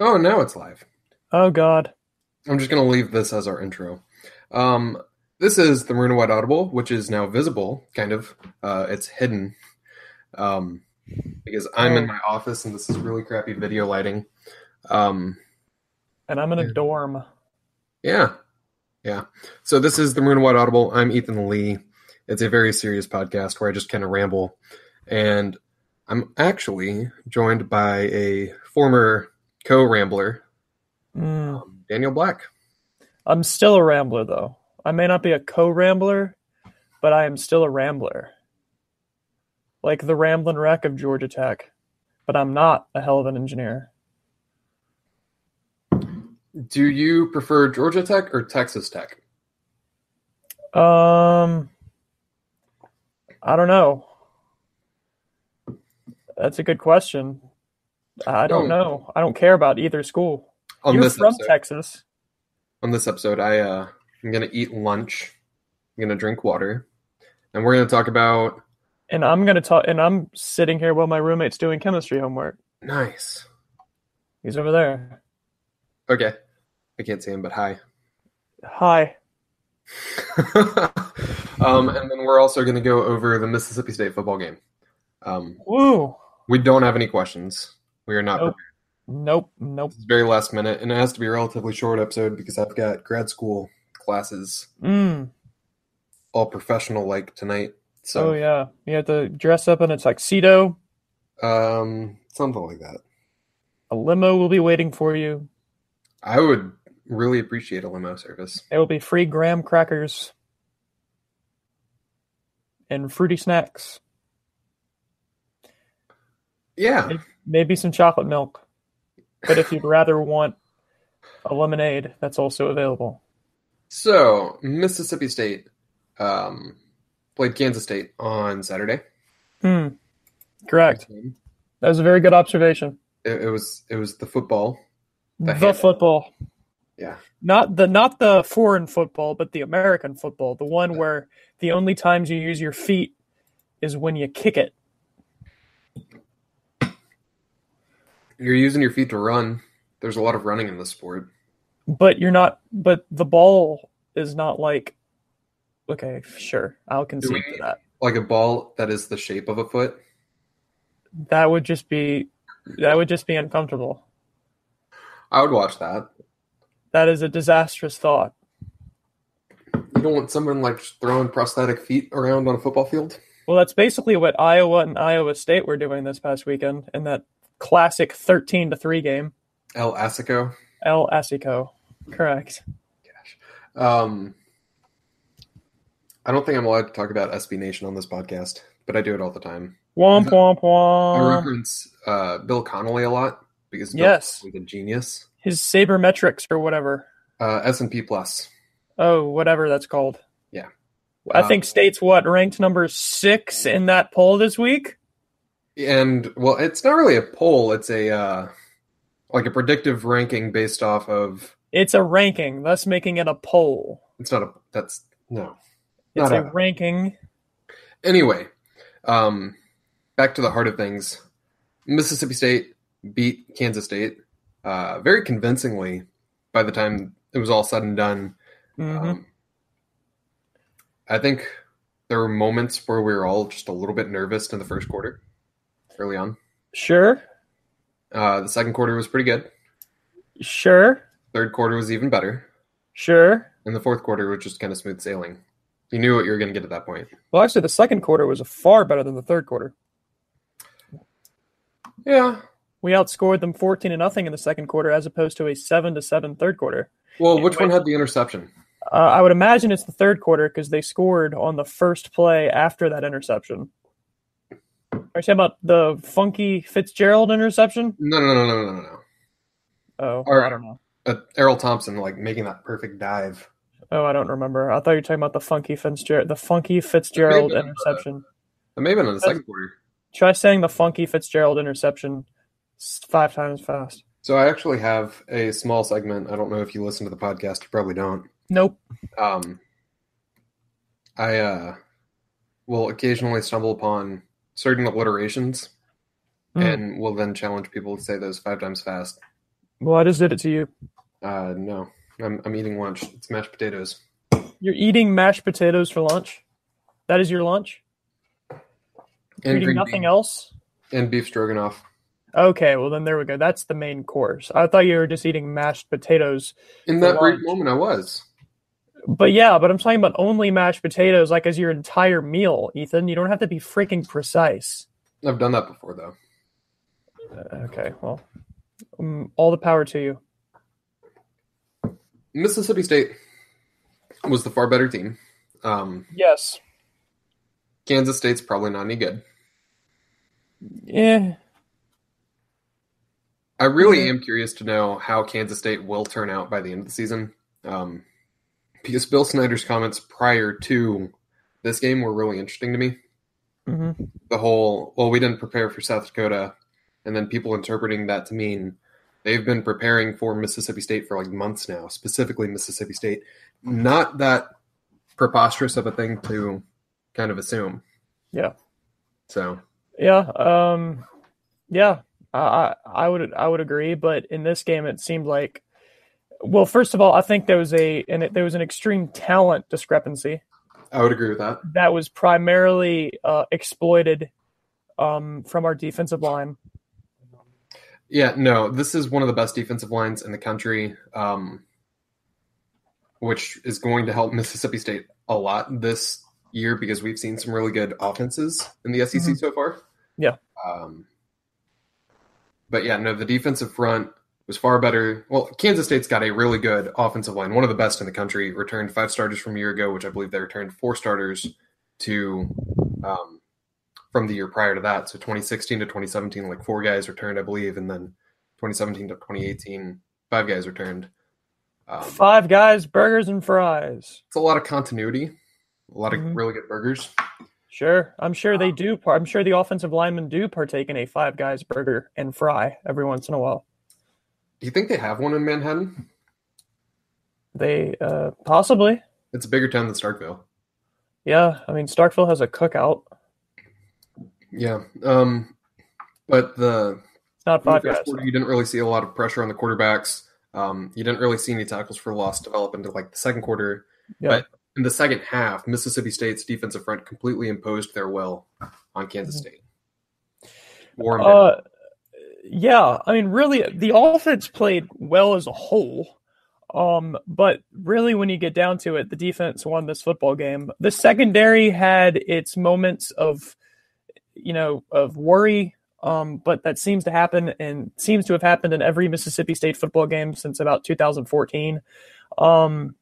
Oh, now it's live. Oh God. I'm just going to leave this as our intro. Um, this is the Maroon and White Audible, which is now visible, kind of. Uh, it's hidden um, because I'm in Oh. my office and this is really crappy video lighting. Um, And I'm in a Yeah. dorm. yeah. Yeah. So this is the Maroon and White Audible. I'm Ethan Lee. It's a very serious podcast where I just kind of ramble. And I'm actually joined by a former co rambler, Mm. um, Daniel Black. I'm still a rambler though. I may not be a co-rambler, but I am still a rambler. Like the Ramblin' Wreck of Georgia Tech. But I'm not a hell of an engineer. Do you prefer Georgia Tech or Texas Tech? Um I don't know. That's a good question. I don't No. know. I don't care about either school. On You're from episode, Texas. on this episode, I uh, I'm gonna eat lunch. I'm gonna drink water, and we're gonna talk about And I'm gonna talk and I'm sitting here while my roommate's doing chemistry homework. nice. He's over there. Okay, I can't see him, but hi. Hi. um, and then we're also gonna go over the Mississippi State football game. Um, Woo. we don't have any questions. We are not. Nope. prepared. Nope. Nope. It's very last minute, and it has to be a relatively short episode because I've got grad school classes, Mm. all professional like tonight. So, Oh yeah. You have to dress up in a tuxedo. um, something like that. A limo will be waiting for you. I would really appreciate a limo service. There will be free graham crackers and fruity snacks. Yeah, Maybe some chocolate milk. But if you'd rather want a lemonade, that's also available. So Mississippi State um, played Kansas State on Saturday. Hmm. Correct. That was a very good observation. it was it was the football. The, hand- football. Yeah. Not the not the foreign football, but the American football, the one where the only times you use your feet is when you kick it. You're using your feet to run. There's a lot of running in this sport. But you're not but the ball is not like okay, sure. I'll concede to that. Like a ball that is the shape of a foot. That would just be that would just be uncomfortable. I would watch that. That is a disastrous thought. You don't want someone like throwing prosthetic feet around on a football field. Well, that's basically what Iowa and Iowa State were doing this past weekend in that classic 13 to 3 game. El Asico. El Asico. Correct. Um, I don't think I'm allowed to talk about SB Nation on this podcast, but I do it all the time. Womp womp I reference uh, Bill Connolly a lot because Bill Yes. he's a genius. His sabermetrics or whatever. Uh, S and P plus. Oh, whatever that's called. Yeah. I Um, think State's what ranked number six in that poll this week. And well, it's not really a poll; it's a uh, like a predictive ranking based off of. It's a ranking, thus making it a poll. It's not a. That's no. It's a a- ranking. Anyway, um, back to the heart of things. Mississippi State beat Kansas State uh, very convincingly. By the time it was all said and done, Mhm. um, I think there were moments where we were all just a little bit nervous in the first quarter, early on. Sure, Uh, the second quarter was pretty good. sure, Third quarter was even better, sure. and the fourth quarter was just kind of smooth sailing. You knew what you were going to get at that point. Well, actually, the second quarter was far better than the third quarter. Yeah. We outscored them fourteen to nothing in the second quarter, as opposed to a seven to seven third quarter. Well, which Anyway. one had the interception? Uh, I would imagine it's the third quarter because they scored on the first play after that interception. Are you talking about the funky Fitzgerald interception? No, no, no, no, no, no, no. Oh, Or- I don't know. Uh, Erroll Thompson like making that perfect dive. Oh, I don't remember. I thought you were talking about the funky Fitzgerald, the funky Fitzgerald interception. It may have been in the second quarter. Try saying the funky Fitzgerald interception five times fast. So I actually have a small segment. I don't know if you listen to the podcast. You probably don't. Nope. Um, I uh, will occasionally stumble upon certain alliterations, Hmm. and will then challenge people to say those five times fast Well, I just did it to you. Uh, no, I'm I'm eating lunch. It's mashed potatoes You're eating mashed potatoes for lunch. That is your lunch. And eating nothing bean- else. and beef stroganoff. Okay, well then there we go. That's the main course. I thought you were just eating mashed potatoes. In that brief moment, I was. But yeah, but I'm talking about only mashed potatoes, like as your entire meal, Ethan. You don't have to be freaking precise. I've done that before, though. Uh, okay, well, um, all the power to you. Mississippi State was the far better team. Um, Yes. Kansas State's probably not any good. Yeah. I really am curious to know how Kansas State will turn out by the end of the season. Um, because Bill Snyder's comments prior to this game were really interesting to me. hmm The whole, well, we didn't prepare for South Dakota, and then people interpreting that to mean they've been preparing for Mississippi State for like months now, specifically Mississippi State. Not that preposterous of a thing to kind of assume. Yeah. So, Yeah. Um. Yeah. I I I would I would agree, but in this game, it seemed like. Well, first of all, I think there was a and it, there was an extreme talent discrepancy I would agree with that. that was primarily uh, exploited um, from our defensive line. Yeah, no, this is one of the best defensive lines in the country, um, which is going to help Mississippi State a lot this year because we've seen some really good offenses in the SEC Mhm. so far. Yeah. Um, but yeah, no, the defensive front was far better. Well, Kansas State's got a really good offensive line, one of the best in the country. Returned five starters from a year ago, which I believe they returned four starters to um, from the year prior to that. So 2016 to 2017, like four guys returned, I believe, and then 2017 to 2018, five guys returned. Um, Five guys, burgers and fries. it's a lot of continuity, a lot of Mhm. really good burgers. Sure, I'm sure they do. par- I'm sure the offensive linemen do partake in a Five Guys burger and fry every once in a while. Do you think they have one in Manhattan? They uh, possibly, It's a bigger town than Starkville. yeah. I mean, Starkville has a cookout. Yeah. Um, but the It's not Five Guys. quarter, you didn't really see a lot of pressure on the quarterbacks. Um, you didn't really see any tackles for loss develop into like the second quarter. Yeah. But in the second half, Mississippi State's defensive front completely imposed their will on Kansas State. Wore 'em down. Uh, yeah, I mean, really, the offense played well as a whole. Um, but really, when you get down to it, the defense won this football game. The secondary had its moments of, you know, of worry. Um, but that seems to happen and seems to have happened in every Mississippi State football game since about 2014. Um,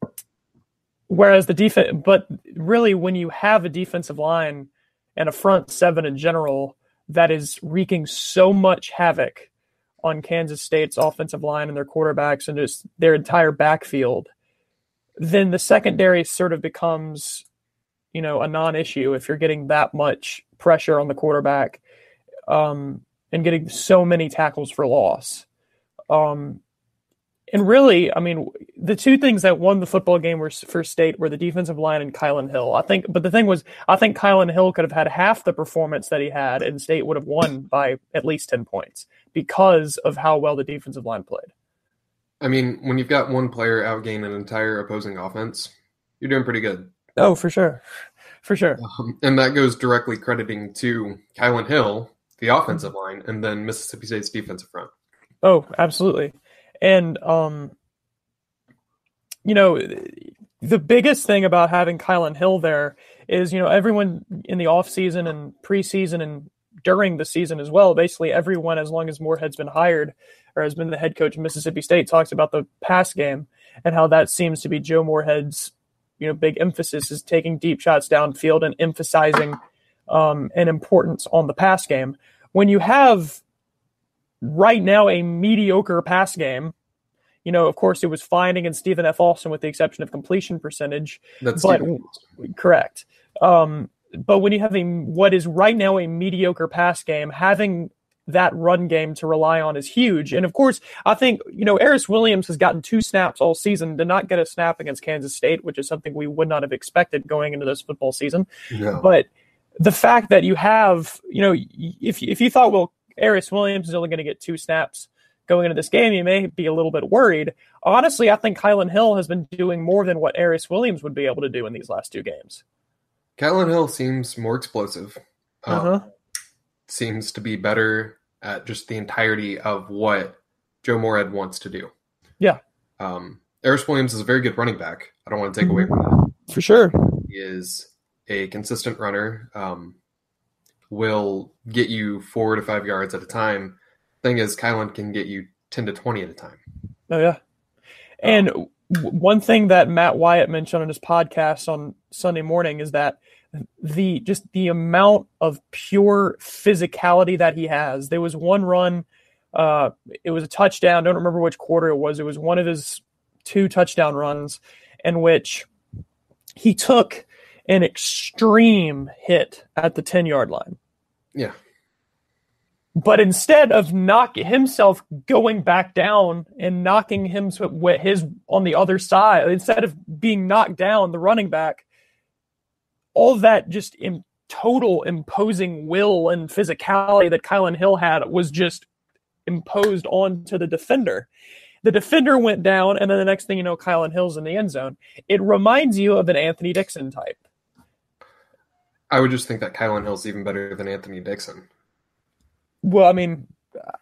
whereas the defense, but really, when you have a defensive line and a front seven in general that is wreaking so much havoc on Kansas State's offensive line and their quarterbacks and just their entire backfield, then the secondary sort of becomes, you know, a non-issue if you're getting that much pressure on the quarterback um, and getting so many tackles for loss. Um, and really, I mean, the two things that won the football game were for State were the defensive line and Kylan Hill. I think, but the thing was, I think Kylan Hill could have had half the performance that he had, and State would have won by at least ten points because of how well the defensive line played. I mean, when you've got one player outgain an entire opposing offense, you're doing pretty good. Oh, for sure, for sure. Um, and that goes directly crediting to Kylan Hill, the offensive line, and then Mississippi State's defensive front. Oh, absolutely. And um you know, the biggest thing about having Kylan Hill there is, you know, everyone in the offseason and preseason and during the season as well, basically everyone as long as Moorhead's been hired or has been the head coach of Mississippi State talks about the pass game and how that seems to be Joe Moorhead's, you know, big emphasis is taking deep shots downfield and emphasizing um, an importance on the pass game. When you have right now a mediocre pass game. You know, of course, it was fine against Stephen F. Austin with the exception of completion percentage. That's But- Correct. Um, but when you have a what is right now a mediocre pass game, having that run game to rely on is huge. And of course, I think you know Aeris Williams has gotten two snaps all season. Did not get a snap against Kansas State, which is something we would not have expected going into this football season. No. But the fact that you have, you know, if if you thought, well, Aeris Williams is only going to get two snaps going into this game, you may be a little bit worried. Honestly, I think Kylan Hill has been doing more than what Aeris Williams would be able to do in these last two games. Kylan Hill seems more explosive. Um, Uh-huh. Seems to be better at just the entirety of what Joe Moorhead wants to do. Yeah. Um, Aeris Williams is a very good running back. I don't want to take away from that. For sure. He is a consistent runner. Um, will get you four to five yards at a time. Thing is, Kylan can get you ten to twenty at a time. Oh yeah. And w- one thing that Matt Wyatt mentioned on his podcast on Sunday morning is that the just the amount of pure physicality that he has. There was one run, uh, it was a touchdown. Don't remember which quarter it was. It was one of his two touchdown runs in which he took an extreme hit at the ten yard line. Yeah. But instead of knock himself going back down and knocking him with his on the other side, instead of being knocked down, the running back, all that just in total imposing will and physicality that Kylan Hill had was just imposed onto the defender. The defender went down, and then the next thing you know, Kylan Hill's in the end zone. It reminds you of an Anthony Dixon type. I would just think that Kylan Hill's even better than Anthony Dixon. Well, I mean,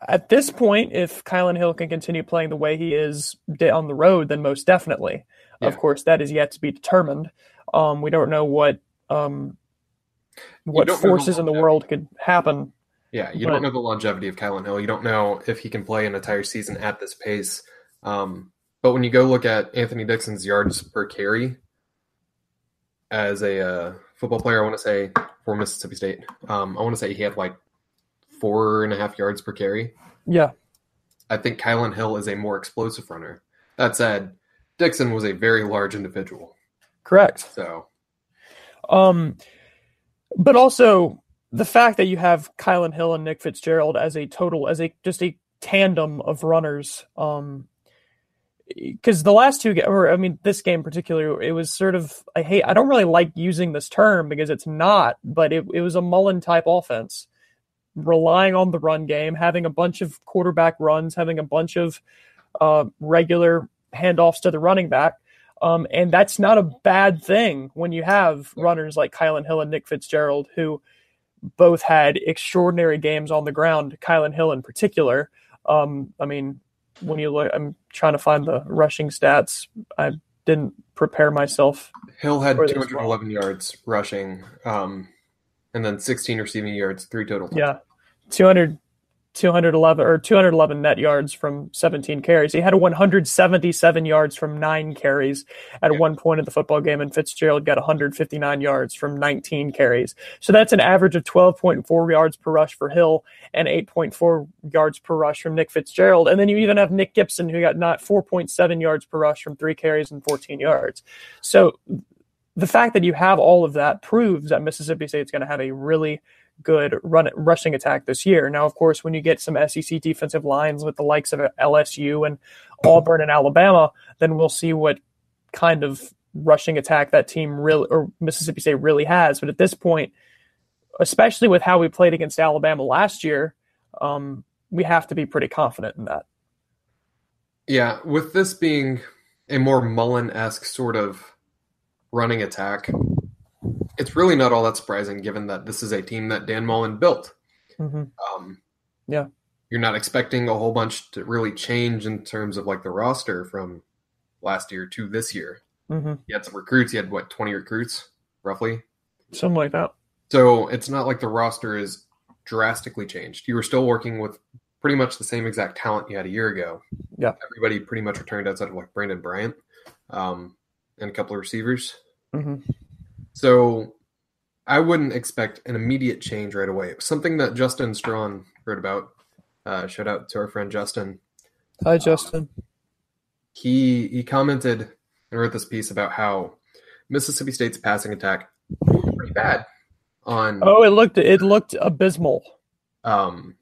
at this point, if Kylan Hill can continue playing the way he is on the road, then most definitely. Of course, that is yet to be determined. Um, we don't know what um, what don't know the forces in the world could happen. Yeah, you But- don't know the longevity of Kylan Hill. You don't know if he can play an entire season at this pace. Um, but when you go look at Anthony Dixon's yards per carry as a uh, football player, I want to say for Mississippi State, um, I want to say he had like four and a half yards per carry. Yeah, I think Kylan Hill is a more explosive runner. That said, Dixon was a very large individual. correct. So, Um, but also the fact that you have Kylan Hill and Nick Fitzgerald as a total, as a just a tandem of runners. Um, because the last two, or I mean, this game particularly, it was sort of I hate. I don't really like using this term because it's not, but it it was a Mullen type offense, relying on the run game, having a bunch of quarterback runs, having a bunch of uh, regular handoffs to the running back. Um, and that's not a bad thing when you have runners like Kylan Hill and Nick Fitzgerald, who both had extraordinary games on the ground. Kylan Hill in particular. Um, I mean, when you look, I'm trying to find the rushing stats. I didn't prepare myself. Hill had For this 211 yards rushing, um, and then 16 receiving yards, three total. Yeah, 200, 211 or 211 net yards from 17 carries. He had 177 yards from nine carries at Yeah. one point in the football game, and Fitzgerald got 159 yards from 19 carries. So that's an average of 12.4 yards per rush for Hill and 8.4 yards per rush from Nick Fitzgerald. And then you even have Nick Gibson, who got not 4.7 yards per rush from three carries and 14 yards. So the fact that you have all of that proves that Mississippi State's going to have a really good run rushing attack this year. Now, of course, when you get some SEC defensive lines with the likes of LSU and Auburn and Alabama, then we'll see what kind of rushing attack that team really or Mississippi State really has. But at this point, especially with how we played against Alabama last year, um, we have to be pretty confident in that. Yeah, with this being a more Mullen esque sort of running attack, it's really not all that surprising given that this is a team that Dan Mullen built. hmm Um, Yeah. You're not expecting a whole bunch to really change in terms of like the roster from last year to this year. hmm You had some recruits, you had what, 20 recruits roughly? Something like that. So it's not like the roster is drastically changed. You were still working with pretty much the same exact talent you had a year ago. Yeah. Everybody pretty much returned outside of like Brandon Bryant um, and a couple of receivers. hmm So I wouldn't expect an immediate change right away. It was something that Justin Strawn wrote about. Uh, shout out to our friend Justin. Hi, Justin. He he commented and wrote this piece about how Mississippi State's passing attack was pretty bad on Oh, it looked it looked abysmal. Um,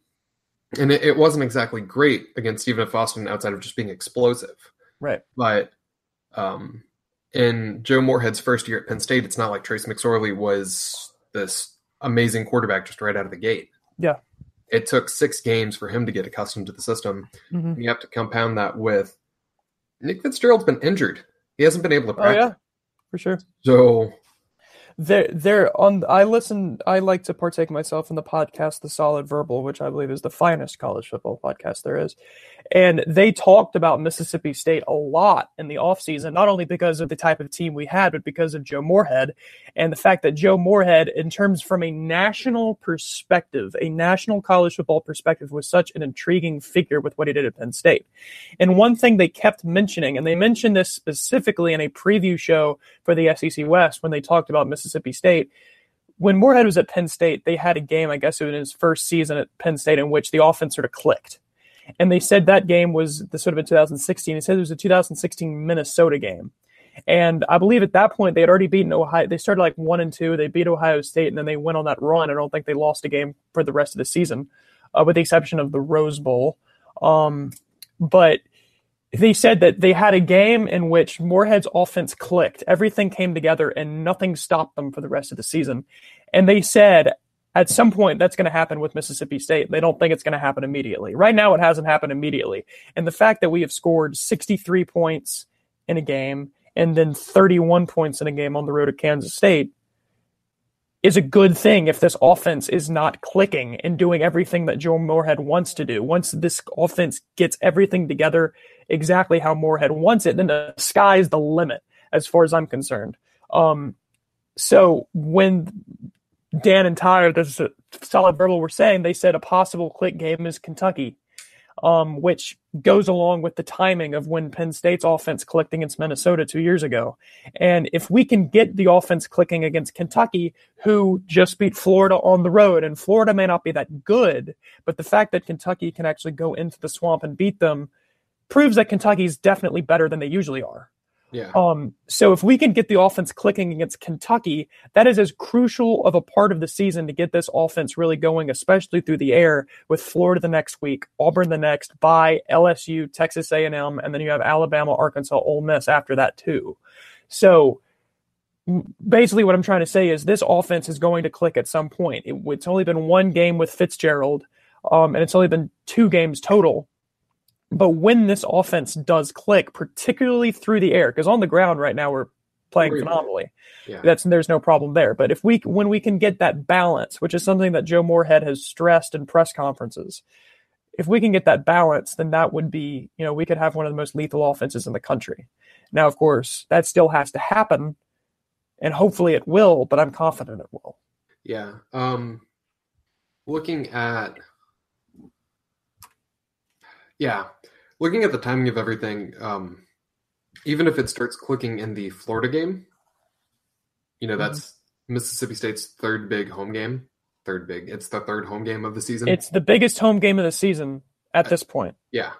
and it, it wasn't exactly great against Stephen F. Austin outside of just being explosive. Right. But um, in Joe Moorhead's first year at Penn State, it's not like Trace McSorley was this amazing quarterback just right out of the gate. Yeah. it took six games for him to get accustomed to the system. Mhm. You have to compound that with Nick Fitzgerald's been injured. He hasn't been able to practice. Oh yeah, for sure. So They're, they're on. I listen. I like to partake myself in the podcast, The Solid Verbal, which I believe is the finest college football podcast there is. And they talked about Mississippi State a lot in the offseason, not only because of the type of team we had, but because of Joe Moorhead and the fact that Joe Moorhead, in terms from a national perspective, a national college football perspective, was such an intriguing figure with what he did at Penn State. And one thing they kept mentioning, and they mentioned this specifically in a preview show for the SEC West when they talked about Mississippi State. When Moorhead was at Penn State, they had a game, I guess it was in his first season at Penn State, in which the offense sort of clicked. And they said that game was the sort of a 2016. They said it was a 2016 Minnesota game. And I believe at that point they had already beaten Ohio. They started like one and two. They beat Ohio State, and then they went on that run. I don't think they lost a game for the rest of the season, uh, with the exception of the Rose Bowl. Um, but they said that they had a game in which Moorhead's offense clicked. Everything came together and nothing stopped them for the rest of the season. And they said at some point that's going to happen with Mississippi State. They don't think it's going to happen immediately. Right now, it hasn't happened immediately. And the fact that we have scored 63 points in a game and then 31 points in a game on the road at Kansas State is a good thing if this offense is not clicking and doing everything that Joe Moorhead wants to do. Once this offense gets everything together exactly how Moorhead wants it, then the sky's the limit as far as I'm concerned. Um, so when Dan and this is a solid verbal, we're saying they said a possible click game is Kentucky, um, which goes along with the timing of when Penn State's offense clicked against Minnesota two years ago. And if we can get the offense clicking against Kentucky, who just beat Florida on the road, and Florida may not be that good, but the fact that Kentucky can actually go into the swamp and beat them proves that Kentucky's definitely better than they usually are. Yeah, Um, so if we can get the offense clicking against Kentucky, that is as crucial of a part of the season to get this offense really going, especially through the air with Florida the next week, Auburn the next, by LSU, Texas A&M, and then you have Alabama, Arkansas, Ole Miss after that too. So basically what I'm trying to say is this offense is going to click at some point. It, it's only been one game with Fitzgerald, um, and it's only been two games total. But when this offense does click, particularly through the air, because on the ground right now we're playing Really? phenomenally. yeah. That's there's no problem there. But if we when we can get that balance, which is something that Joe Moorhead has stressed in press conferences, if we can get that balance, then that would be, you know, we could have one of the most lethal offenses in the country. Now, of course, that still has to happen, and hopefully it will, but I'm confident it will. Yeah. Um, looking at, yeah, looking at the timing of everything, um, even if it starts clicking in the Florida game, you know, that's Mississippi State's third big home game. Third big. It's the third home game of the season. It's the biggest home game of the season at this point. yeah.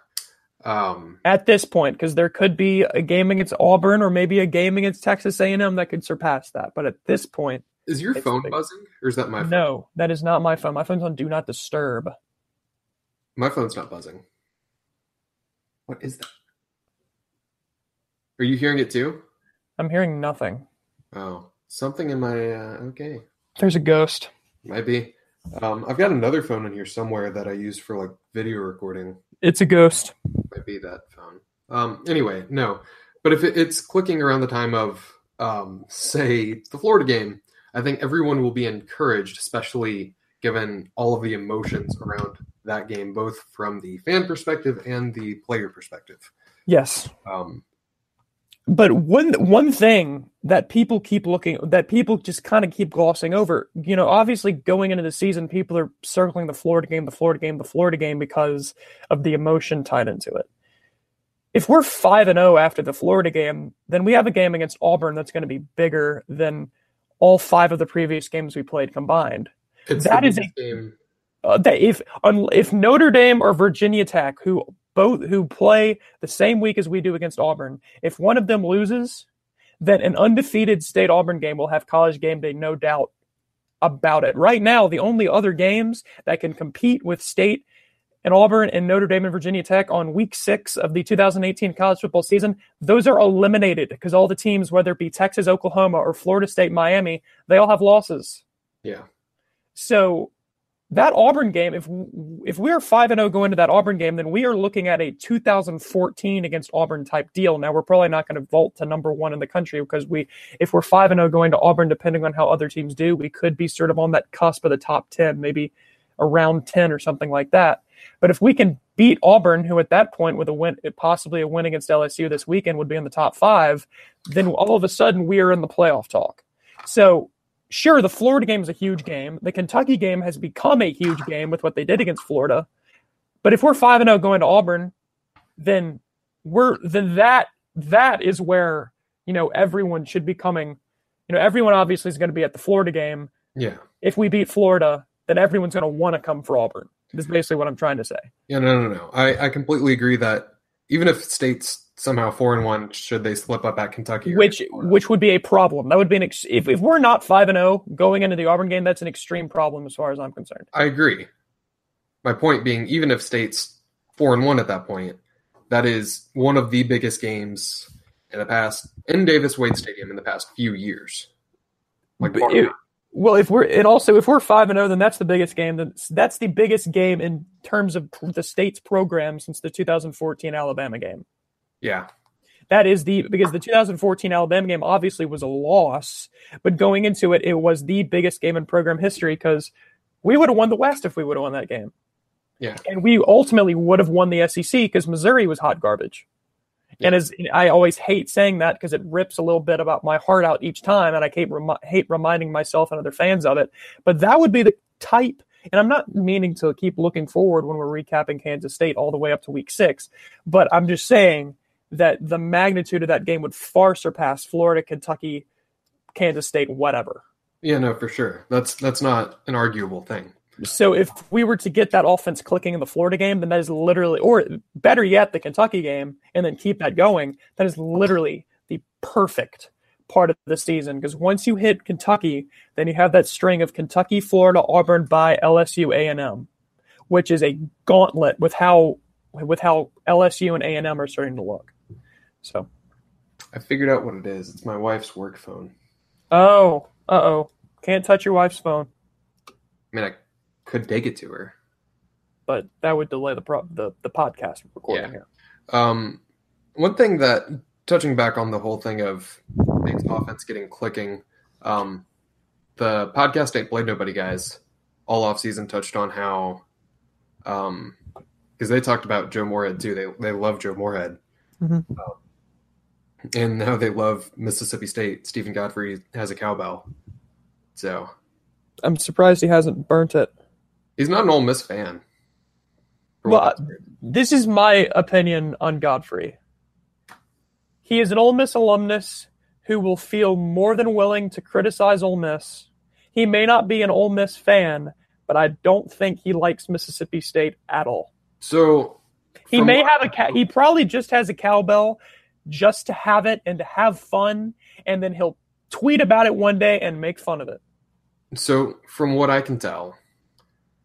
Um, At this point, because there could be a game against Auburn or maybe a game against Texas A&M that could surpass that. But at this point, is your phone big. buzzing or is that my phone? no, that is not my phone. My phone's on Do Not Disturb. My phone's not buzzing. What is that? Are you hearing it too? I'm hearing nothing. Oh, something in my, uh, okay. There's a ghost. Might be. Um, I've got another phone in here somewhere that I use for like video recording. It's a ghost. Might be that phone. Um, anyway, no. But if it, it's clicking around the time of, um, say, the Florida game, I think everyone will be encouraged, especially given all of the emotions around that game, both from the fan perspective and the player perspective. Yes. Um, But one one thing that people keep looking that people just kind of keep glossing over, you know, obviously going into the season, people are circling the Florida game, the Florida game, the Florida game because of the emotion tied into it. If we're five and zero after the Florida game, then we have a game against Auburn that's going to be bigger than all five of the previous games we played combined. it's That is a- game. Uh, that if un, if Notre Dame or Virginia Tech, who both who play the same week as we do against Auburn, if one of them loses, then an undefeated state Auburn game will have college game day, no doubt about it. Right now, the only other games that can compete with state and Auburn and Notre Dame and Virginia Tech on week six of the 2018 college football season, those are eliminated because all the teams, whether it be Texas, Oklahoma, or Florida State, Miami, they all have losses. Yeah. So that Auburn game, if if we are five and zero going to that Auburn game, then we are looking at a 2014 against Auburn type deal. Now we're probably not going to vault to number one in the country because we, if we're five and zero going to Auburn, depending on how other teams do, we could be sort of on that cusp of the top ten, maybe around ten or something like that. But if we can beat Auburn, who at that point with a win, possibly a win against LSU this weekend would be in the top five, then all of a sudden we are in the playoff talk. So sure, the Florida game is a huge game. The Kentucky game has become a huge game with what they did against Florida. But if we're five and zero going to Auburn, then we're then that that is where you know everyone should be coming. You know, everyone obviously is going to be at the Florida game. Yeah. If we beat Florida, then everyone's going to want to come for Auburn. Is basically what I'm trying to say. Yeah, no, no, no. I, I completely agree that even if states somehow four and one, should they slip up at Kentucky? Which which would be a problem. That would be an ex- if if we're not five and zero going into the Auburn game, that's an extreme problem as far as I'm concerned. I agree. My point being, even if states four and one at that point, that is one of the biggest games in the past in Davis Wade Stadium in the past few years. Like it, well, if we're and also if we're five and zero, then that's the biggest game. That's that's the biggest game in terms of the state's program since the 2014 Alabama game. Yeah, that is the because the 2014 Alabama game obviously was a loss, but going into it, it was the biggest game in program history because we would have won the West if we would have won that game. Yeah, and we ultimately would have won the SEC because Missouri was hot garbage. And as I always hate saying that because it rips a little bit about my heart out each time, and I hate, remi- hate reminding myself and other fans of it. But that would be the type, and I'm not meaning to keep looking forward when we're recapping Kansas State all the way up to week six, but I'm just saying that the magnitude of that game would far surpass Florida, Kentucky, Kansas State, whatever. Yeah, no, for sure. That's that's not an arguable thing. So if we were to get that offense clicking in the Florida game, then that is literally, or better yet, the Kentucky game, and then keep that going. That is literally the perfect part of the season because once you hit Kentucky, then you have that string of Kentucky, Florida, Auburn, by LSU, A and M, which is a gauntlet with how with how LSU and A and M are starting to look. So, I figured out what it is. It's my wife's work phone. Oh, uh oh, can't touch your wife's phone. I mean, I could take it to her. But that would delay the pro- the, the podcast recording yeah. here. Um, one thing that touching back on the whole thing of things offense getting clicking, um, the podcast ain't played nobody guys all off season touched on how, um, because they talked about Joe Moorhead too. They they love Joe Moorhead, mm-hmm. um, and now they love Mississippi State. Steven Godfrey has a cowbell, so I'm surprised he hasn't burnt it. He's not an Ole Miss fan. Well, this is my opinion on Godfrey. He is an Ole Miss alumnus who will feel more than willing to criticize Ole Miss. He may not be an Ole Miss fan, but I don't think he likes Mississippi State at all. So he may have a cow- he probably just has a cowbell just to have it and to have fun, and then he'll tweet about it one day and make fun of it. So from what I can tell,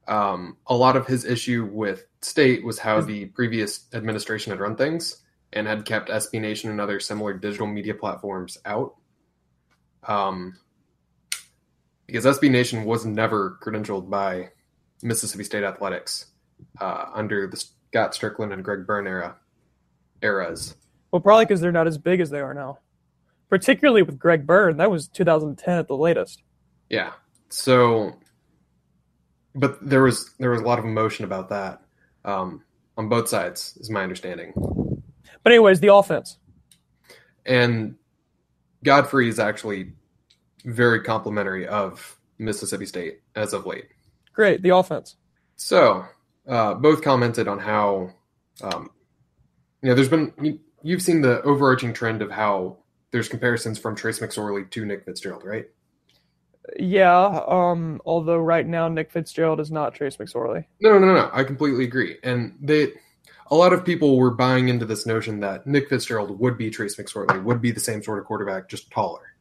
um, a lot of his issue with state was how the previous administration had run things and had kept SB Nation and other similar digital media platforms out. Um, because SB Nation was never credentialed by Mississippi State athletics uh, under the Scott Stricklin and Greg Byrne era eras. Well, probably because they're not as big as they are now. Particularly with Greg Byrne, that was 2010 at the latest. Yeah. So, but there was there was a lot of emotion about that um, on both sides, is my understanding. But anyways, the offense. And Godfrey is actually very complimentary of Mississippi State as of late. Great, the offense. So, uh, both commented on how, um, you know, there's been you've seen the overarching trend of how there's comparisons from Trace McSorley to Nick Fitzgerald, right? Yeah, um, although right now Nick Fitzgerald is not Trace McSorley. No, no, no, no. I completely agree. And they, a lot of people were buying into this notion that Nick Fitzgerald would be Trace McSorley, would be the same sort of quarterback, just taller.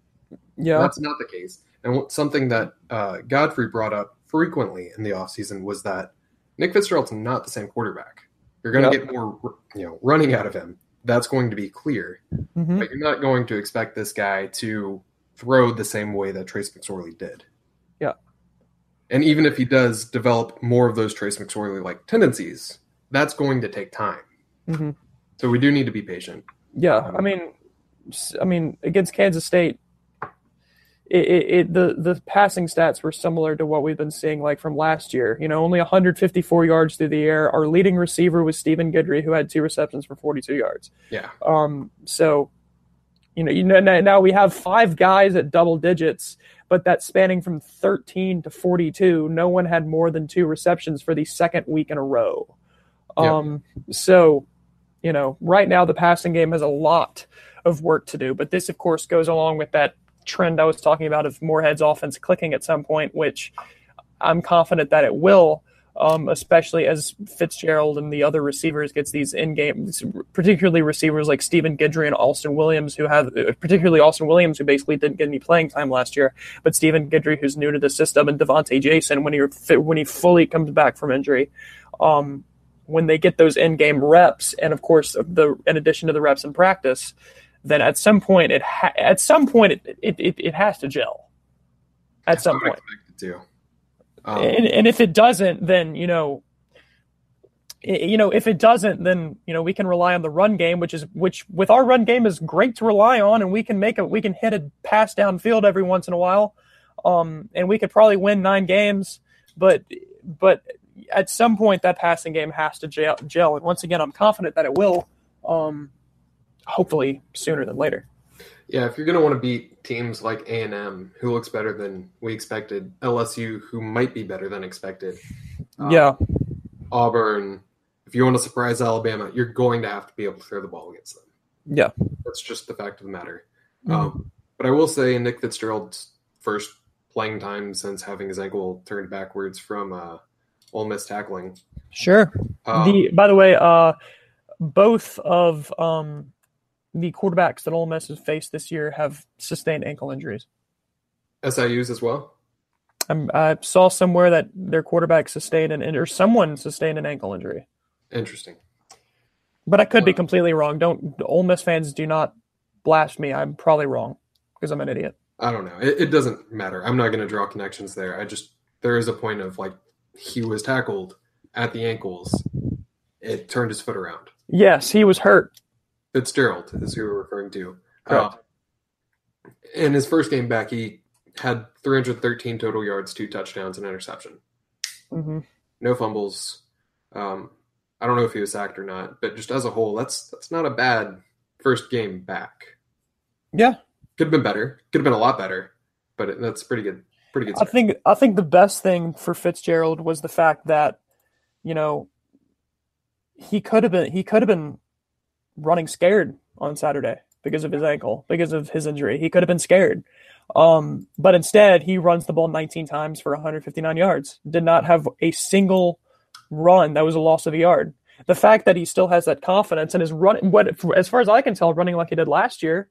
Yeah, that's not the case. And something that uh, Godfrey brought up frequently in the offseason was that Nick Fitzgerald's not the same quarterback. You're going to yep. get more, you know, running out of him. That's going to be clear. Mm-hmm. But you're not going to expect this guy to throw the same way that Trace McSorley did. Yeah. And even if he does develop more of those Trace McSorley like tendencies, that's going to take time. Mhm. So we do need to be patient. Yeah, I mean, I mean against Kansas State, it, it, it the the passing stats were similar to what we've been seeing like from last year. You know, only 154 yards through the air. Our leading receiver was Stephen Guidry, who had two receptions for 42 yards. Yeah. Um, so, you know, you know now we have five guys at double digits, but that's spanning from 13 to 42. No one had more than two receptions for the second week in a row. Yeah. Um, so, you know, right now the passing game has a lot of work to do, but this, of course, goes along with that trend I was talking about of Moorhead's offense clicking at some point, which I'm confident that it will. Um, especially as Fitzgerald and the other receivers gets these in game, particularly receivers like Stephen Guidry and Austin Williams, who have particularly Austin Williams, who basically didn't get any playing time last year, but Stephen Guidry, who's new to the system, and Devontae Jason when he when he fully comes back from injury, um, when they get those in game reps, and of course the in addition to the reps in practice, then at some point it ha- at some point it, it it it has to gel. At some point. Um, and, and if it doesn't, then you know, you know, if it doesn't, then you know we can rely on the run game, which is which with our run game is great to rely on, and we can make a we can hit a pass downfield every once in a while, um, and we could probably win nine games, but but at some point that passing game has to gel, gel. and once again, I'm confident that it will, um, hopefully sooner than later. Yeah, if you're going to want to beat teams like A&M, who looks better than we expected, LSU, who might be better than expected, um, yeah, Auburn, if you want to surprise Alabama, you're going to have to be able to throw the ball against them. yeah, That's just the fact of the matter. Mhm. Um, but I will say Nick Fitzgerald's first playing time since having his ankle turned backwards from uh, Ole Miss tackling. sure. Um, the by the way, uh, both of um, the quarterbacks that Ole Miss has faced this year have sustained ankle injuries. SIU's as well. I'm, I saw somewhere that their quarterback sustained an or someone sustained an ankle injury, Interesting. but I could be completely wrong. Don't Ole Miss fans do not blast me. I'm probably wrong because I'm an idiot. I don't know. It, it doesn't matter. I'm not going to draw connections there. I just there is a point of like he was tackled at the ankles. It turned his foot around. Yes, he was hurt. Fitzgerald is who we're referring to. Correct. Uh, in his first game back, he had 313 total yards, two touchdowns, and interception. hmm No fumbles. Um, I don't know if he was sacked or not, but just as a whole, that's that's not a bad first game back. Yeah, Could have been better. Could have been a lot better, but it, that's pretty good. Pretty good. I think I think the best thing for Fitzgerald was the fact that, you know, he could have been he could have been running scared on Saturday because of his ankle, because of his injury. He could have been scared. Um, but instead, he runs the ball 19 times for 159 yards. Did not have a single run that was a loss of a yard. The fact that he still has that confidence and is running, what as far as I can tell, running like he did last year,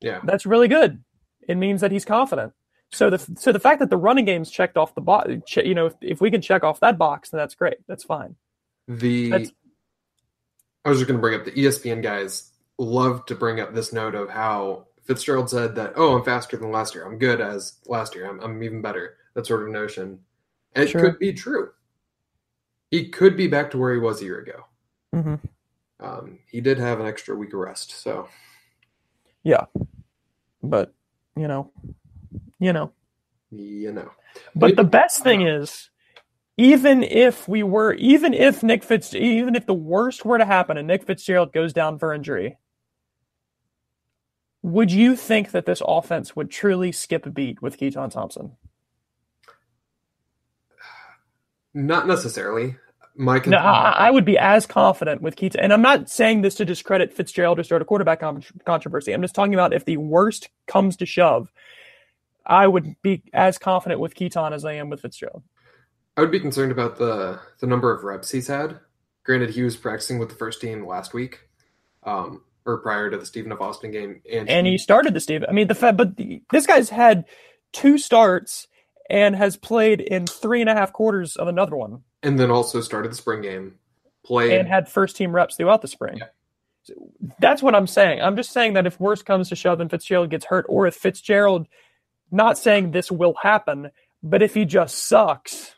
yeah. that's really good. It means that he's confident. So the so the fact that the running game's checked off the box, you know, if, if we can check off that box, then that's great. That's fine. The That's- I was just going to bring up the ESPN guys love to bring up this note of how Fitzgerald said that, "Oh, I'm faster than last year. I'm good as last year. I'm, I'm even better." That sort of notion. And it could be true. He could be back to where he was a year ago. hmm Um, he did have an extra week of rest, so Yeah, but you know, you know. you know. But the best thing is, even if we were, even if Nick Fitz, even if the worst were to happen and Nick Fitzgerald goes down for injury, would you think that this offense would truly skip a beat with Keytaon Thompson? Not necessarily. My No, I, I would be as confident with Keytaon, and I'm not saying this to discredit Fitzgerald or start a quarterback con- controversy. I'm just talking about if the worst comes to shove, I would be as confident with Keytaon as I am with Fitzgerald. I would be concerned about the the number of reps he's had. Granted, he was practicing with the first team last week, um, or prior to the Stephen of Austin game, and, and he started the Steve. I mean, the fact, but the, this guy's had two starts and has played in three and a half quarters of another one, and then also started the spring game, played. and had first team reps throughout the spring. Yeah. So that's what I'm saying. I'm just saying that if worse comes to shove and Fitzgerald gets hurt, or if Fitzgerald, not saying this will happen, But if he just sucks,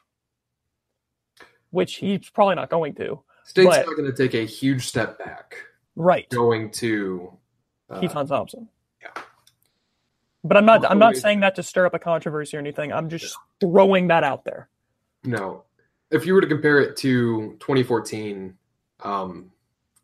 which he's probably not going to, State's But- not going to take a huge step back right? going to. Uh, Keytaon Thompson. yeah. But I'm not. I'm not saying that to stir up a controversy or anything. I'm just throwing that out there. No. If you were to compare it to 2014, um,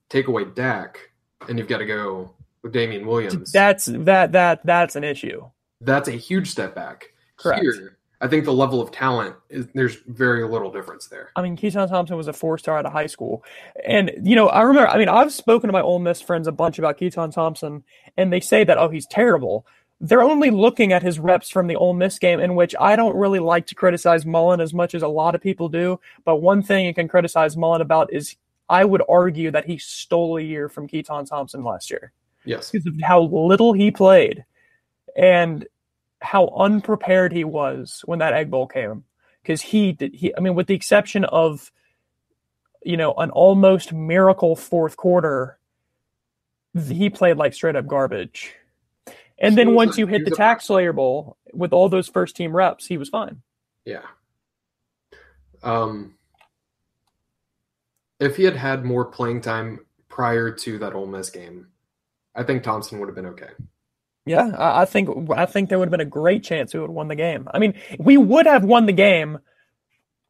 take away Dak, and you've got to go with Damian Williams. That's that that that's an issue. that's a huge step back. Correct. Here, I think the level of talent is there's very little difference there. I mean, Keytaon Thompson was a four star out of high school. And, you know, I remember, I mean, I've spoken to my Ole Miss friends a bunch about Keytaon Thompson, and they say that, oh, he's terrible. They're only looking at his reps from the Ole Miss game, in which I don't really like to criticize Mullen as much as a lot of people do. But one thing you can criticize Mullen about is I would argue that he stole a year from Keytaon Thompson last year Yes. because of how little he played and how unprepared he was when that egg bowl came because he did he i mean with the exception of you know an almost miracle fourth quarter he played like straight up garbage and He then once you hit the TaxSlayer Bowl with all those first team reps he was fine Yeah. Um, if he had had more playing time prior to that Ole Miss game, I think Thompson would have been okay. Yeah, I, I think I think there would have been a great chance we would have won the game. I mean, we would have won the game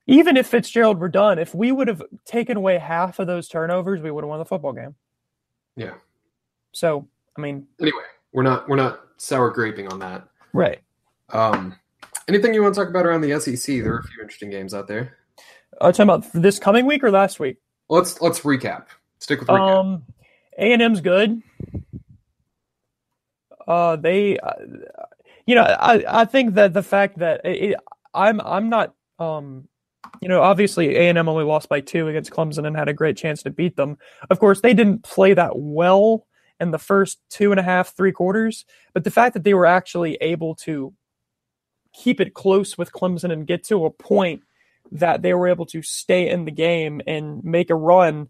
even if Fitzgerald were done. If we would have taken away half of those turnovers, we would have won the football game. Yeah. So, I mean, Anyway, we're not we're not sour graping on that. right. Um, anything you want to talk about around the SEC? There are a few interesting games out there. Are uh, talking about this coming week or last week? Let's let's recap. Stick with recap. Um, A and M's good. Uh, they, uh, you know, I I think that the fact that it, I'm I'm not um, you know, obviously A and M only lost by two against Clemson and had a great chance to beat them. Of course, they didn't play that well in the first two and a half, three quarters, but the fact that they were actually able to keep it close with Clemson and get to a point that they were able to stay in the game and make a run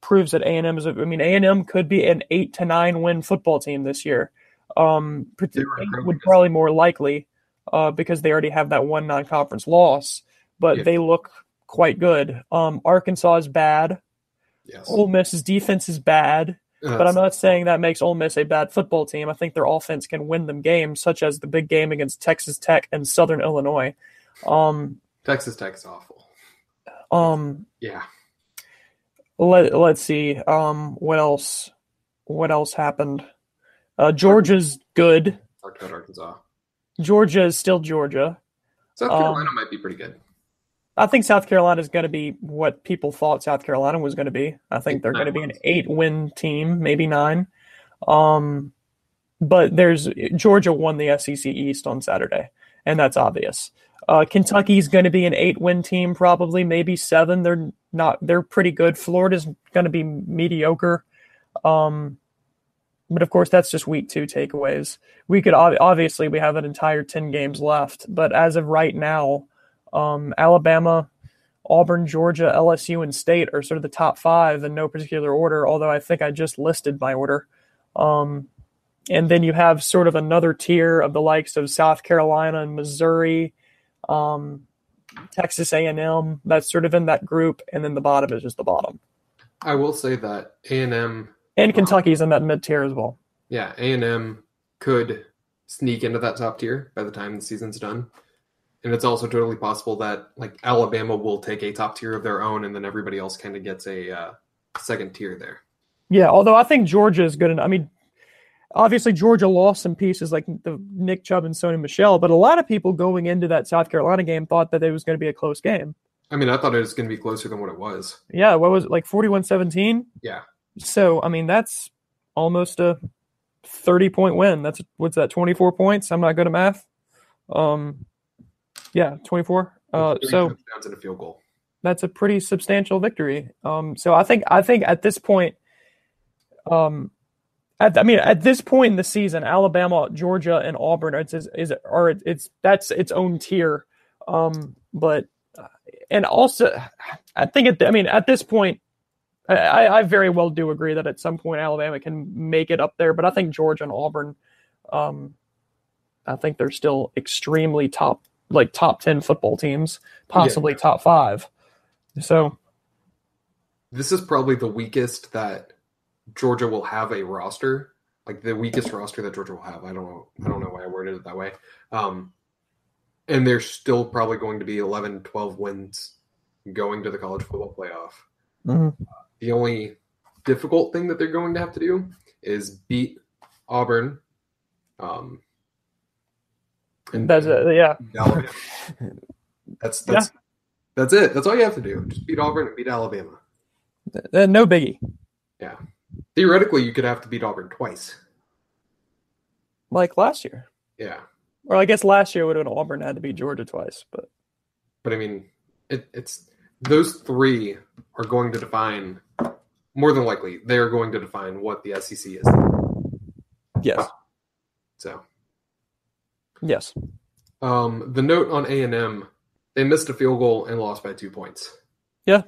proves that A&M is. A, I mean, A&M could be an eight to nine win football team this year. Um, They were eight incredible. would probably more likely uh, because they already have that one non-conference loss, but Yeah. they look quite good. Um, Arkansas is bad. yes, Ole Miss's defense is bad, but I'm not saying that makes Ole Miss a bad football team. I think their offense can win them games, such as the big game against Texas Tech and Southern Illinois. Um, Texas Tech is awful. um, Yeah, let let's see. Um, what else? What else happened? Uh, Georgia's good. talked about Arkansas. Georgia is still Georgia. South Um, Carolina might be pretty good. I think South Carolina is going to be what people thought South Carolina was going to be. I think they're going to be an eight-win team, maybe nine. Um, but there's Georgia won the SEC East on Saturday, and that's obvious. Uh, Kentucky's going to be an eight-win team, probably maybe seven. They're not. They're pretty good. Florida's going to be mediocre. Um, but of course, that's just week two takeaways. We could ob- obviously we have an entire ten games left, but as of right now, um, Alabama, Auburn, Georgia, LSU, and State are sort of the top five in no particular order. Although I think I just listed my order. Um, and then you have sort of another tier of the likes of South Carolina and Missouri, um, Texas A&M. That's sort of in that group, and then the bottom is just the bottom. I will say that A and Kentucky's in that mid tier as well. yeah, A and M could sneak into that top tier by the time the season's done. And it's also totally possible that like Alabama will take a top tier of their own, and then everybody else kind of gets a uh, second tier there. Yeah, although I think Georgia is good. En- I mean, obviously Georgia lost some pieces like the Nick Chubb and Sony Michel, but a lot of people going into that South Carolina game thought that it was going to be a close game. I mean, I thought it was going to be closer than what it was. Yeah, what was it, like 41-17? Yeah, So, I mean, that's almost a 30 point win. That's what's that 24 points? I'm not good at math. Um yeah, 24. Uh so and a field goal. that's a pretty substantial victory. Um, so I think I think at this point, um, at, I mean at this point in the season, Alabama, Georgia, and Auburn is is, is are it's that's its own tier. Um, but and also I think at the, I mean at this point. I, I very well do agree that at some point Alabama can make it up there, but I think Georgia and Auburn, um, I think they're still extremely top like top 10 football teams, possibly Yeah. top 5. So, This is probably the weakest that Georgia will have a roster, like the weakest roster that Georgia will have. I don't know. I don't know why I worded it that way. Um, and they're still probably going to be 11, 12 wins going to the college football playoff. mhm. The only difficult thing that they're going to have to do is beat Auburn. Um, and that's it. Yeah. Alabama. That's that's that's it. That's all you have to do. Just beat Auburn and beat Alabama. Uh, no biggie. Yeah. Theoretically, you could have to beat Auburn twice. Like last year. Yeah, Or I guess last year would have been Auburn had to beat Georgia twice, but but I mean, it, it's those three are going to define. More than likely, they are going to define what the SEC is. yes. So, Yes. um, the note on A and M, they missed a field goal and lost by two points. Yeah.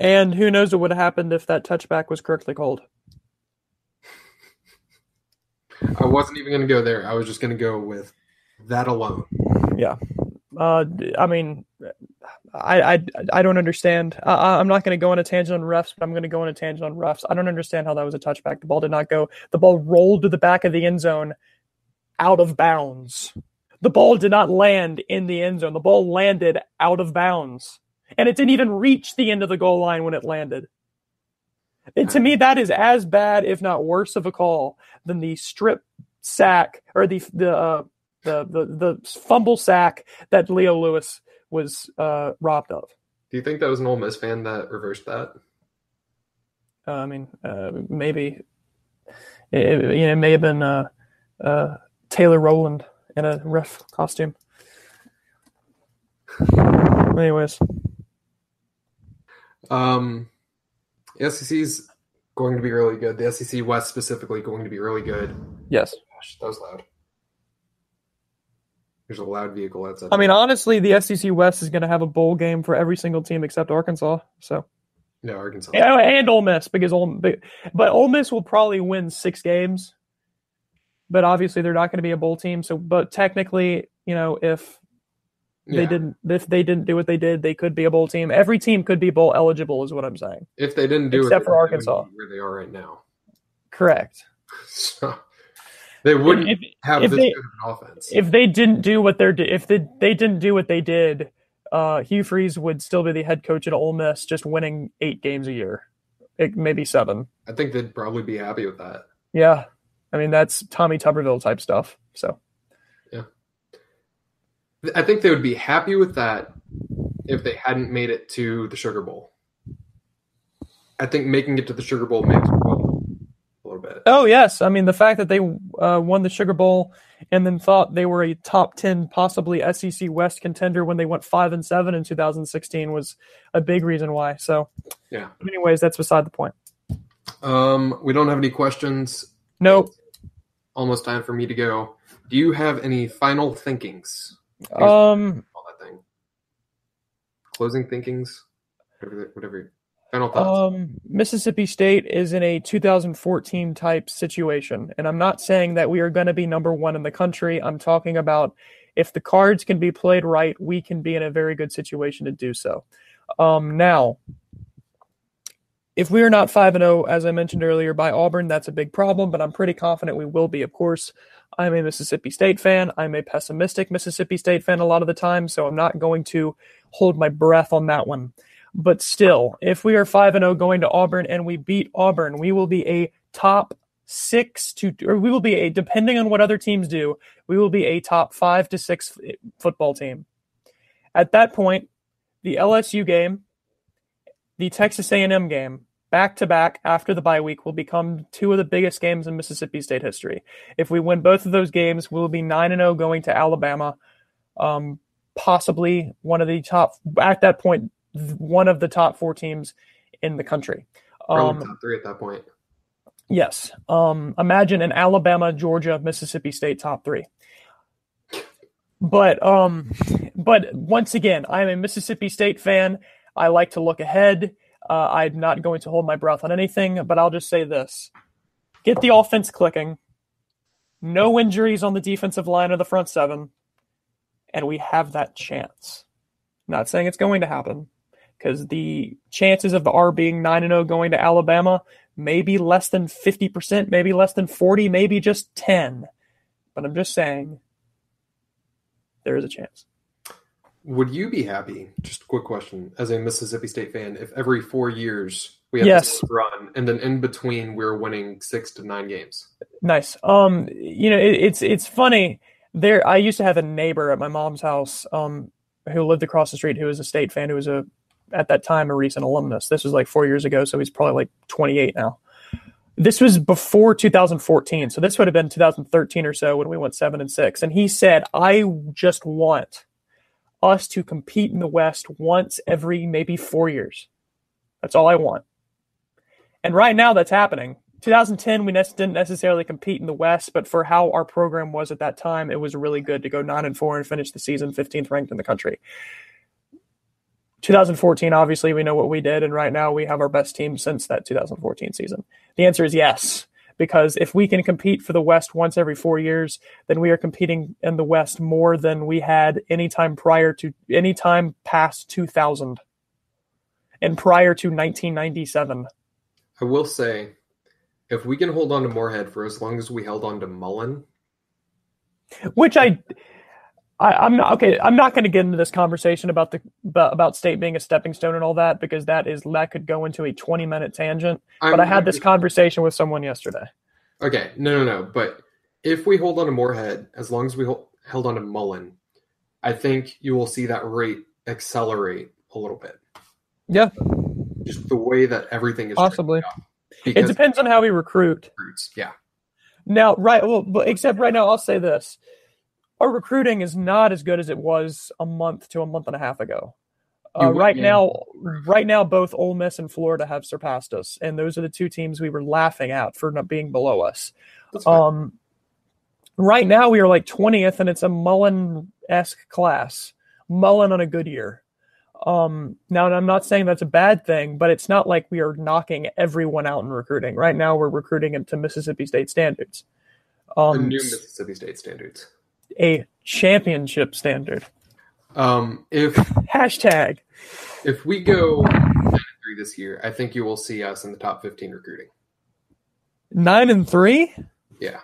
And who knows what would have happened if that touchback was correctly called. I wasn't even going to go there. I was just going to go with that alone. Uh, I mean, I I, I don't understand. I, I'm not going to go on a tangent on refs, but I'm going to go on a tangent on refs. I don't understand how that was a touchback. The ball did not go. The ball rolled to the back of the end zone, out of bounds. The ball did not land in the end zone. The ball landed out of bounds, and it didn't even reach the end of the goal line when it landed. And to me, that is as bad, if not worse, of a call than the strip sack or the the uh, the, the the fumble sack that Leo Lewis was uh, robbed of. Do you think that was an Ole Miss fan that reversed that? Uh, I mean, uh, maybe it, it, you know, it may have been uh, uh, Taylor Rowland in a ref costume. Anyways, Um, the SEC's going to be really good. The SEC West specifically going to be really good. yes. Gosh, that was loud. There's a loud vehicle outside. I mean, honestly, the SEC West is going to have a bowl game for every single team except Arkansas. So. no, Arkansas. Yeah, oh, and Ole Miss because Ole, but, but Ole Miss will probably win six games. But obviously, they're not going to be a bowl team. So, but technically, you know, if they Yeah. didn't, if they didn't do what they did, they could be a bowl team. Every team could be bowl eligible, is what I'm saying. If they didn't do Except it, for Arkansas. where they are right now, Correct. so they wouldn't If, have if this they- good of an offense. if they didn't do what they're, if they, they didn't do what they did, uh, Hugh Freeze would still be the head coach at Ole Miss, just winning eight games a year, it, maybe seven. I think they'd probably be happy with that. Yeah, I mean that's Tommy Tuberville type stuff. So. Yeah, I think they would be happy with that if they hadn't made it to the Sugar Bowl. I think making it to the Sugar Bowl makes them go a little bit. Oh yes, I mean the fact that they uh, won the Sugar Bowl and then thought they were a top ten, possibly SEC West contender when they went five and seven in 2016 was a big reason why. So, Yeah. Anyways, that's beside the point. Um, we don't have any questions. Nope. Almost time for me to go. Do you have any final thinkings? Um. All that thing. Closing thinkings. Whatever. whatever. Final thoughts. Um. Mississippi State is in a 2014 type situation, and I'm not saying that we are going to be number one in the country. I'm talking about if the cards can be played right, we can be in a very good situation to do so. Um. Now. If we are not 5 and 0 as I mentioned earlier by Auburn, that's a big problem, but I'm pretty confident we will be. Of course, I'm a Mississippi State fan. I'm a pessimistic Mississippi State fan a lot of the time, so I'm not going to hold my breath on that one. But still, if we are 5 and 0 going to Auburn and we beat Auburn, we will be a top 6 to or we will be a depending on what other teams do, we will be a top 5 to 6 football team. At that point, the LSU game the Texas A&M game back to back after the bye week will become two of the biggest games in Mississippi State history. If we win both of those games, we'll be 9 and 0 going to Alabama. Um, possibly one of the top at that point one of the top 4 teams in the country. Um, top three at that point. Yes. Um, imagine an Alabama, Georgia, Mississippi State top three. But um, but once again, I'm a Mississippi State fan. I like to look ahead. Uh, I'm not going to hold my breath on anything, but I'll just say this: get the offense clicking. No injuries on the defensive line or the front seven. and we have that chance. Not saying it's going to happen, because the chances of the R being 9 0 going to Alabama may be less than 50%, maybe less than 40, maybe just 10. But I'm just saying there is a chance. Would you be happy, just a quick question, as a Mississippi State fan, if every four years we have Yes. this run and then in between we're winning six to nine games? Nice. Um, you know, it, it's it's funny. There, I used to have a neighbor at my mom's house, um, who lived across the street, who was a state fan, who was a at that time a recent alumnus. This was like four years ago, so he's probably like 28 now. This was before 2014, so this would have been 2013 or so when we went seven and six. And he said, "I just want us to compete in the West once every maybe four years. That's all I want." And right now, that's happening. 2010, we didn't necessarily compete in the West, but for how our program was at that time, it was really good to go nine and four and finish the season 15th ranked in the country. 2014, obviously, we know what we did, and right now we have our best team since that 2014 season. The answer is yes, because if we can compete for the West once every four years, then we are competing in the West more than we had any time prior to any time past 2000 and prior to 1997. I will say, if we can hold on to Moorhead for as long as we held on to Mullen, which I, I I'm not okay. I'm not going to get into this conversation about the about, state being a stepping stone and all that because that is that could go into a 20 minute tangent. But I had this conversation with someone yesterday. Okay, no, no, no. But if we hold on to Moorhead, as long as we hold, held on to Mullen, I think you will see that rate accelerate a little bit. Yeah, Just the way that everything is possibly. It depends on how we recruit. recruits. Yeah, Now, right? Well, but except right now, I'll say this: our recruiting is not as good as it was a month to a month and a half ago. Uh, would- right yeah. now, right now, both Ole Miss and Florida have surpassed us, and those are the two teams we were laughing at for not being below us. Um, right now we are like 20th, and it's a Mullen esque class. Mullen on a good year. Um, now, and I'm not saying that's a bad thing, but it's not like we are knocking everyone out in recruiting. Right now, we're recruiting into Mississippi State standards. the Um, new Mississippi State standards. A championship standard. Um, if Hashtag. if we go nine and three this year, I think you will see us in the top fifteen recruiting. Nine and three. Yeah,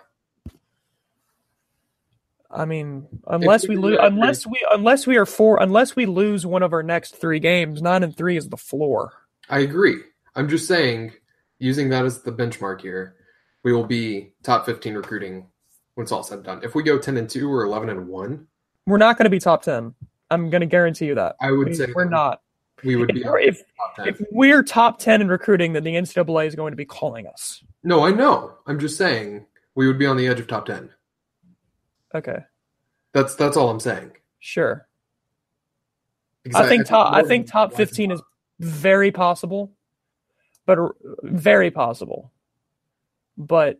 I mean, unless we we lose, unless we, unless we are four, unless we lose one of our next three games, nine and three is the floor. I agree. I'm just saying, using that as the benchmark here, we will be top fifteen recruiting when it's all said and done. If we go ten and two or eleven and one, We're not going to be top ten. I'm going to guarantee you that. I would We- say we're not. We would If, be if, if we're top ten in recruiting, then the NCAA is going to be calling us. No, I know. I'm just saying we would be on the edge of top ten. Okay, That's that's all I'm saying. sure. I think top. I think top fifteen is very possible, but very possible. But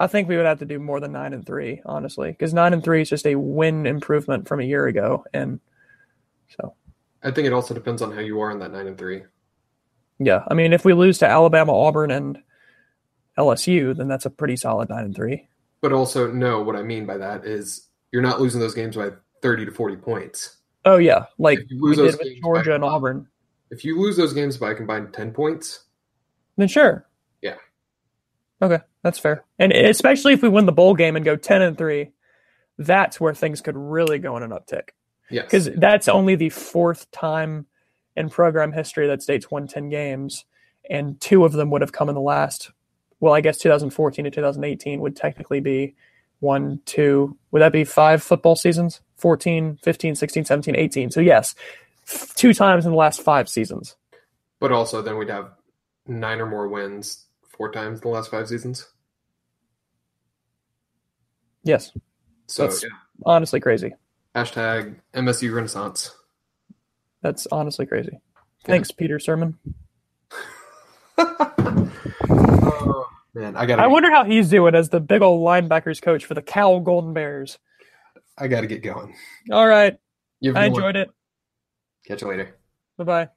I think we would have to do more than nine and three, honestly, because nine and three is just a win improvement from a year ago, and so I think it also depends on how you are in that nine and three. yeah. I mean, if we lose to Alabama, Auburn, and LSU, then that's a pretty solid nine and three. But also, no, what I mean by that is you're not losing those games by 30 to 40 points. Oh yeah, like If you we lose did those with games Georgia and Auburn. If you lose those games by a combined 10 points, Then sure. Yeah. Okay, that's fair. And especially if we win the bowl game and go ten and three, that's where things could really go in an uptick. yes. Because that's only the fourth time in program history that states won ten games, and two of them would have come in the last. Well, I guess 2014 to 2018 would technically be one, two. Would that be five football seasons? 14, 15, 16, 17, 18. So yes, f- two times in the last five seasons. But also, then we'd have nine or more wins four times in the last five seasons. Yes, So, That's- yeah. honestly crazy. Hashtag MSU Renaissance. That's honestly crazy. Thanks, Peter Sirmon. oh, man, I gotta. I wonder how he's doing as the big old linebackers coach for the Cal Golden Bears. I gotta get going. All right. You have a I enjoyed it. Catch you later. Bye bye.